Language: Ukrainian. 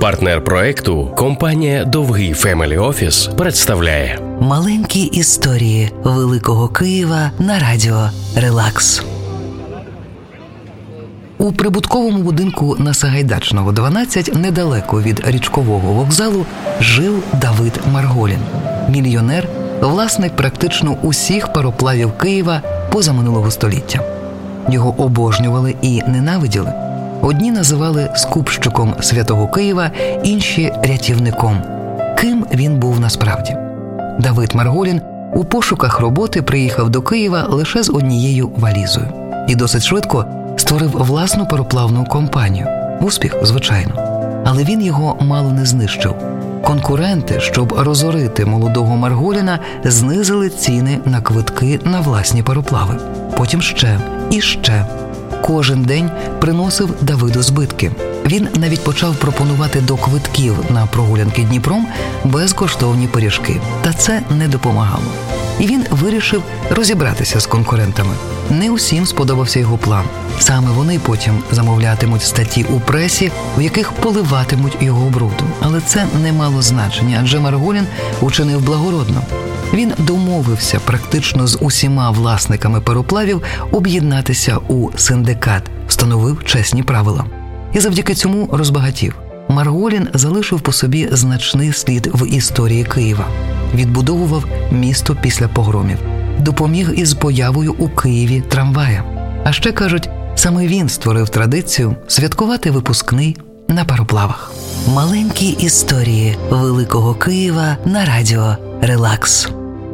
Партнер проекту компанія Довгий Family Office представляє Маленькі історії Великого Києва на радіо Relax. У прибутковому будинку на Сагайдачного, 12, недалеко від річкового вокзалу, жив Давид Марголін, мільйонер, власник практично усіх пароплавів Києва позаминулого століття. Його обожнювали і ненавиділи. Одні називали скупщиком святого Києва, інші рятівником. Ким він був насправді? Давид Марголін у пошуках роботи приїхав до Києва лише з однією валізою і досить швидко створив власну пароплавну компанію. Успіх, звичайно, але він його мало не знищив. Конкуренти, щоб розорити молодого Марголіна, знизили ціни на квитки на власні пароплави. Потім ще і ще. Кожен день приносив Давиду збитки. Він навіть почав пропонувати до квитків на прогулянки Дніпром безкоштовні пиріжки, та це не допомагало. І він вирішив розібратися з конкурентами. Не усім сподобався його план. Саме вони потім замовлятимуть статті у пресі, в яких поливатимуть його брудом. Але це не мало значення, адже Марголін учинив благородно. Він домовився практично з усіма власниками пароплавів об'єднатися у синдикат, встановив чесні правила. І завдяки цьому розбагатів. Марголін залишив по собі значний слід в історії Києва, відбудовував місто після погромів, допоміг із появою у Києві трамвая. А ще кажуть, саме він створив традицію святкувати випускний на пароплавах. Маленькі історії Великого Києва на радіо Relax.